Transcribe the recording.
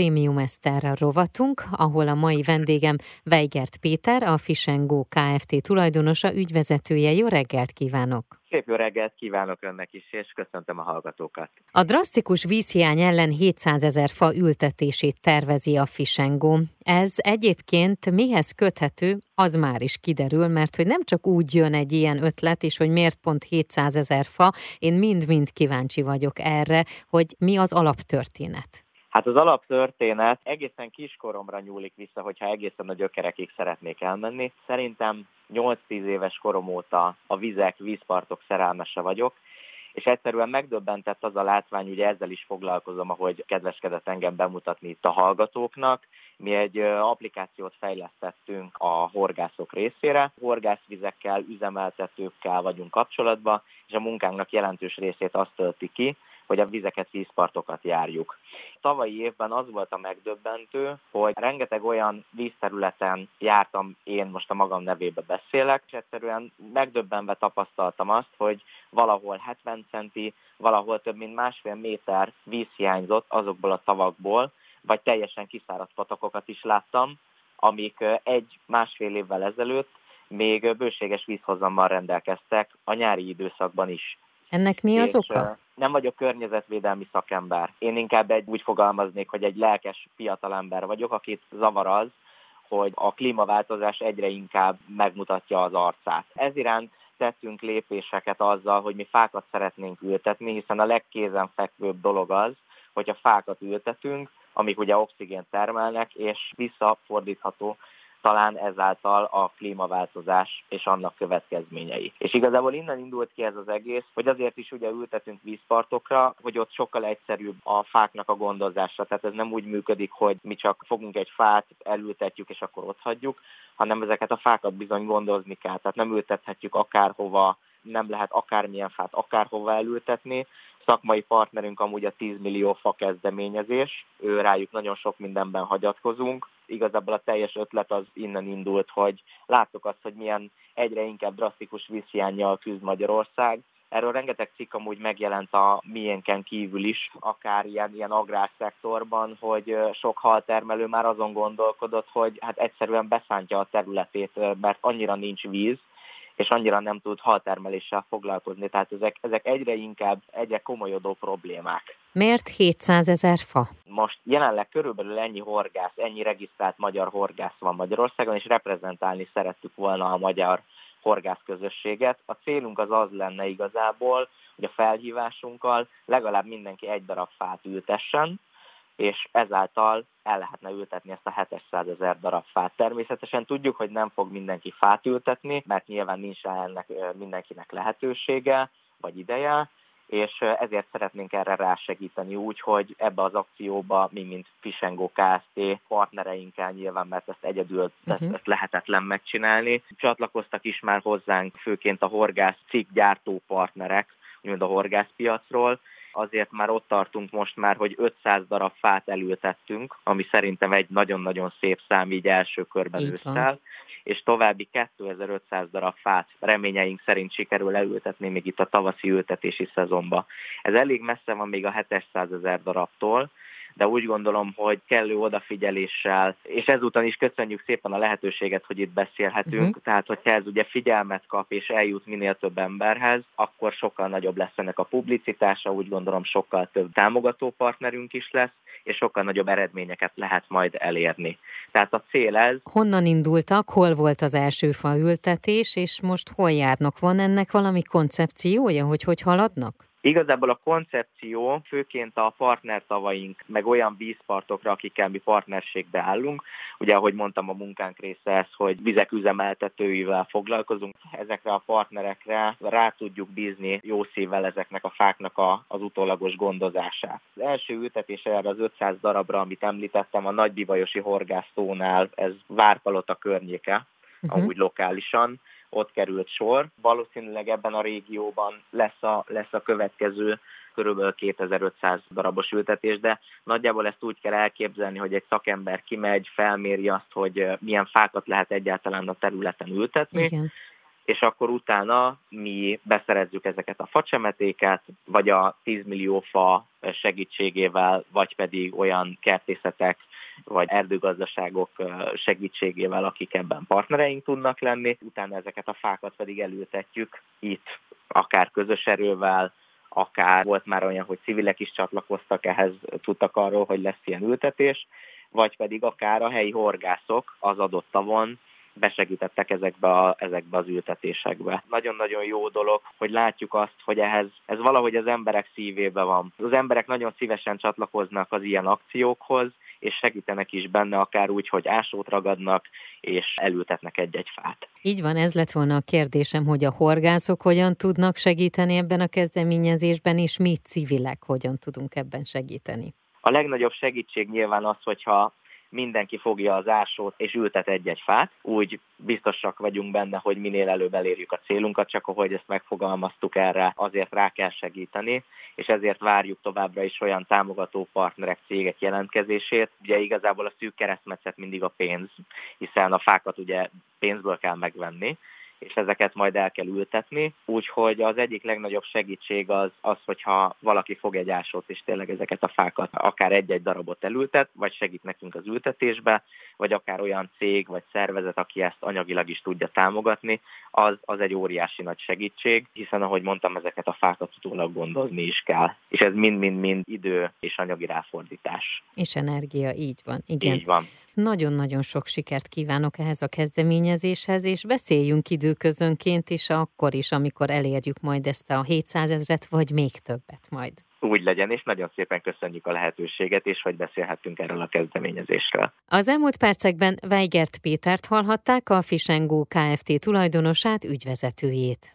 Prémium Eszter rovatunk, ahol a mai vendégem Weigert Péter, a Fisengó Kft. tulajdonosa, ügyvezetője. Jó reggelt kívánok! Szép jó reggelt kívánok önnek is, és köszöntöm a hallgatókat. A drasztikus vízhiány ellen 700 ezer fa ültetését tervezi a Fisengó. Ez egyébként mihez köthető, az már is kiderül, mert hogy nem csak úgy jön egy ilyen ötlet, és hogy miért pont 700 ezer fa, én mind-mind kíváncsi vagyok erre, hogy mi az alaptörténet. Hát az alaptörténet egészen kiskoromra nyúlik vissza, hogyha egészen a gyökerekig szeretnék elmenni. Szerintem 8-10 éves korom óta a vizek, vízpartok szerelmese vagyok, és egyszerűen megdöbbentett az a látvány, ugye ezzel is foglalkozom, ahogy kedveskedett engem bemutatni itt a hallgatóknak. Mi egy applikációt fejlesztettünk a horgászok részére. Horgászvizekkel, üzemeltetőkkel vagyunk kapcsolatban, és a munkánknak jelentős részét azt tölti ki, hogy a vizeket, vízpartokat járjuk. Tavalyi évben az volt a megdöbbentő, hogy rengeteg olyan vízterületen jártam, én most a magam nevébe beszélek, és egyszerűen megdöbbenve tapasztaltam azt, hogy valahol 70 centi, valahol több mint másfél méter víz hiányzott azokból a tavakból, vagy teljesen kiszáradt patakokat is láttam, amik egy-másfél évvel ezelőtt még bőséges vízhozammal rendelkeztek a nyári időszakban is. Ennek mi az oka? Nem vagyok környezetvédelmi szakember. Én inkább egy, úgy fogalmaznék, hogy egy lelkes fiatalember vagyok, akit zavar az, hogy a klímaváltozás egyre inkább megmutatja az arcát. Ez iránt tettünk lépéseket azzal, hogy mi fákat szeretnénk ültetni, hiszen a legkézenfekvőbb dolog az, hogy a fákat ültetünk, amik ugye oxigént termelnek, és visszafordítható talán ezáltal a klímaváltozás és annak következményei. És igazából innen indult ki ez az egész, hogy azért is ugye ültetünk vízpartokra, hogy ott sokkal egyszerűbb a fáknak a gondozása. Tehát ez nem úgy működik, hogy mi csak fogunk egy fát, elültetjük és akkor ott hagyjuk, hanem ezeket a fákat bizony gondozni kell. Tehát nem ültethetjük akárhova, nem lehet akármilyen fát akárhova elültetni. Szakmai partnerünk amúgy a 10 millió fa kezdeményezés, ő rájuk nagyon sok mindenben hagyatkozunk. Igazából a teljes ötlet az innen indult, hogy láttuk azt, hogy milyen egyre inkább drasztikus vízhiányjal küzd Magyarország, Erről rengeteg cikk amúgy megjelent a miénken kívül is, akár ilyen, ilyen agrárszektorban, hogy sok haltermelő már azon gondolkodott, hogy hát egyszerűen beszántja a területét, mert annyira nincs víz, és annyira nem tud haltermeléssel foglalkozni. Tehát ezek, ezek egyre inkább egyre komolyodó problémák. Miért 700 ezer fa? Most jelenleg körülbelül ennyi horgász, ennyi regisztrált magyar horgász van Magyarországon, és reprezentálni szerettük volna a magyar horgászközösséget. A célunk az az lenne igazából, hogy a felhívásunkkal legalább mindenki egy darab fát ültessen, és ezáltal el lehetne ültetni ezt a 700 ezer darab fát. Természetesen tudjuk, hogy nem fog mindenki fát ültetni, mert nyilván nincs ennek mindenkinek lehetősége vagy ideje, és ezért szeretnénk erre rásegíteni úgy, hogy ebbe az akcióba mi, mint Fisengó Kft. partnereinkkel nyilván, mert ezt egyedül uh-huh. ezt, ezt lehetetlen megcsinálni. Csatlakoztak is már hozzánk főként a horgász cikkgyártó partnerek, úgymond a horgászpiacról, azért már ott tartunk most már, hogy 500 darab fát elültettünk, ami szerintem egy nagyon-nagyon szép szám így első körben ősszel, és további 2500 darab fát reményeink szerint sikerül elültetni még itt a tavaszi ültetési szezonba. Ez elég messze van még a 700 ezer darabtól, de úgy gondolom, hogy kellő odafigyeléssel, és ezúton is köszönjük szépen a lehetőséget, hogy itt beszélhetünk, uh-huh. tehát hogyha ez ugye figyelmet kap és eljut minél több emberhez, akkor sokkal nagyobb lesz ennek a publicitása, úgy gondolom sokkal több támogató partnerünk is lesz, és sokkal nagyobb eredményeket lehet majd elérni. Tehát a cél ez. Honnan indultak, hol volt az első faültetés, és most hol járnak? Van ennek valami koncepciója, hogy hogy haladnak? Igazából a koncepció főként a partnertavaink, meg olyan vízpartokra, akikkel mi partnerségbe állunk. Ugye, ahogy mondtam, a munkánk része ez, hogy vizek üzemeltetőivel foglalkozunk. Ezekre a partnerekre rá tudjuk bízni jó szívvel ezeknek a fáknak a, az utólagos gondozását. Az első ültetés erre az 500 darabra, amit említettem, a Nagybivajosi horgásztónál, ez Várpalota környéke, uh-huh. amúgy lokálisan ott került sor. Valószínűleg ebben a régióban lesz a, lesz a következő körülbelül 2500 darabos ültetés, de nagyjából ezt úgy kell elképzelni, hogy egy szakember kimegy, felméri azt, hogy milyen fákat lehet egyáltalán a területen ültetni, Igen és akkor utána mi beszerezzük ezeket a facsemetéket, vagy a 10 millió fa segítségével, vagy pedig olyan kertészetek, vagy erdőgazdaságok segítségével, akik ebben partnereink tudnak lenni. Utána ezeket a fákat pedig elültetjük itt, akár közös erővel, akár volt már olyan, hogy civilek is csatlakoztak ehhez, tudtak arról, hogy lesz ilyen ültetés, vagy pedig akár a helyi horgászok az adott tavon besegítettek ezekbe, a, ezekbe az ültetésekbe. Nagyon-nagyon jó dolog, hogy látjuk azt, hogy ehhez ez valahogy az emberek szívébe van. Az emberek nagyon szívesen csatlakoznak az ilyen akciókhoz, és segítenek is benne, akár úgy, hogy ásót ragadnak, és elültetnek egy-egy fát. Így van, ez lett volna a kérdésem, hogy a horgászok hogyan tudnak segíteni ebben a kezdeményezésben, és mi civilek hogyan tudunk ebben segíteni. A legnagyobb segítség nyilván az, hogyha mindenki fogja az ásót és ültet egy-egy fát. Úgy biztosak vagyunk benne, hogy minél előbb elérjük a célunkat, csak ahogy ezt megfogalmaztuk erre, azért rá kell segíteni, és ezért várjuk továbbra is olyan támogató partnerek, cégek jelentkezését. Ugye igazából a szűk keresztmetszet mindig a pénz, hiszen a fákat ugye pénzből kell megvenni, és ezeket majd el kell ültetni. Úgyhogy az egyik legnagyobb segítség az, az, hogyha valaki fog egy ásót, és tényleg ezeket a fákat akár egy-egy darabot elültet, vagy segít nekünk az ültetésbe, vagy akár olyan cég vagy szervezet, aki ezt anyagilag is tudja támogatni, az, az egy óriási nagy segítség, hiszen ahogy mondtam, ezeket a fákat utólag gondozni is kell. És ez mind-mind-mind idő és anyagi ráfordítás. És energia, így van. Igen. Így van. Nagyon-nagyon sok sikert kívánok ehhez a kezdeményezéshez, és beszéljünk időközönként is akkor is, amikor elérjük majd ezt a 700 ezret, vagy még többet majd. Úgy legyen, és nagyon szépen köszönjük a lehetőséget, és hogy beszélhettünk erről a kezdeményezésről. Az elmúlt percekben Weigert Pétert hallhatták, a Fisengó Kft. tulajdonosát, ügyvezetőjét.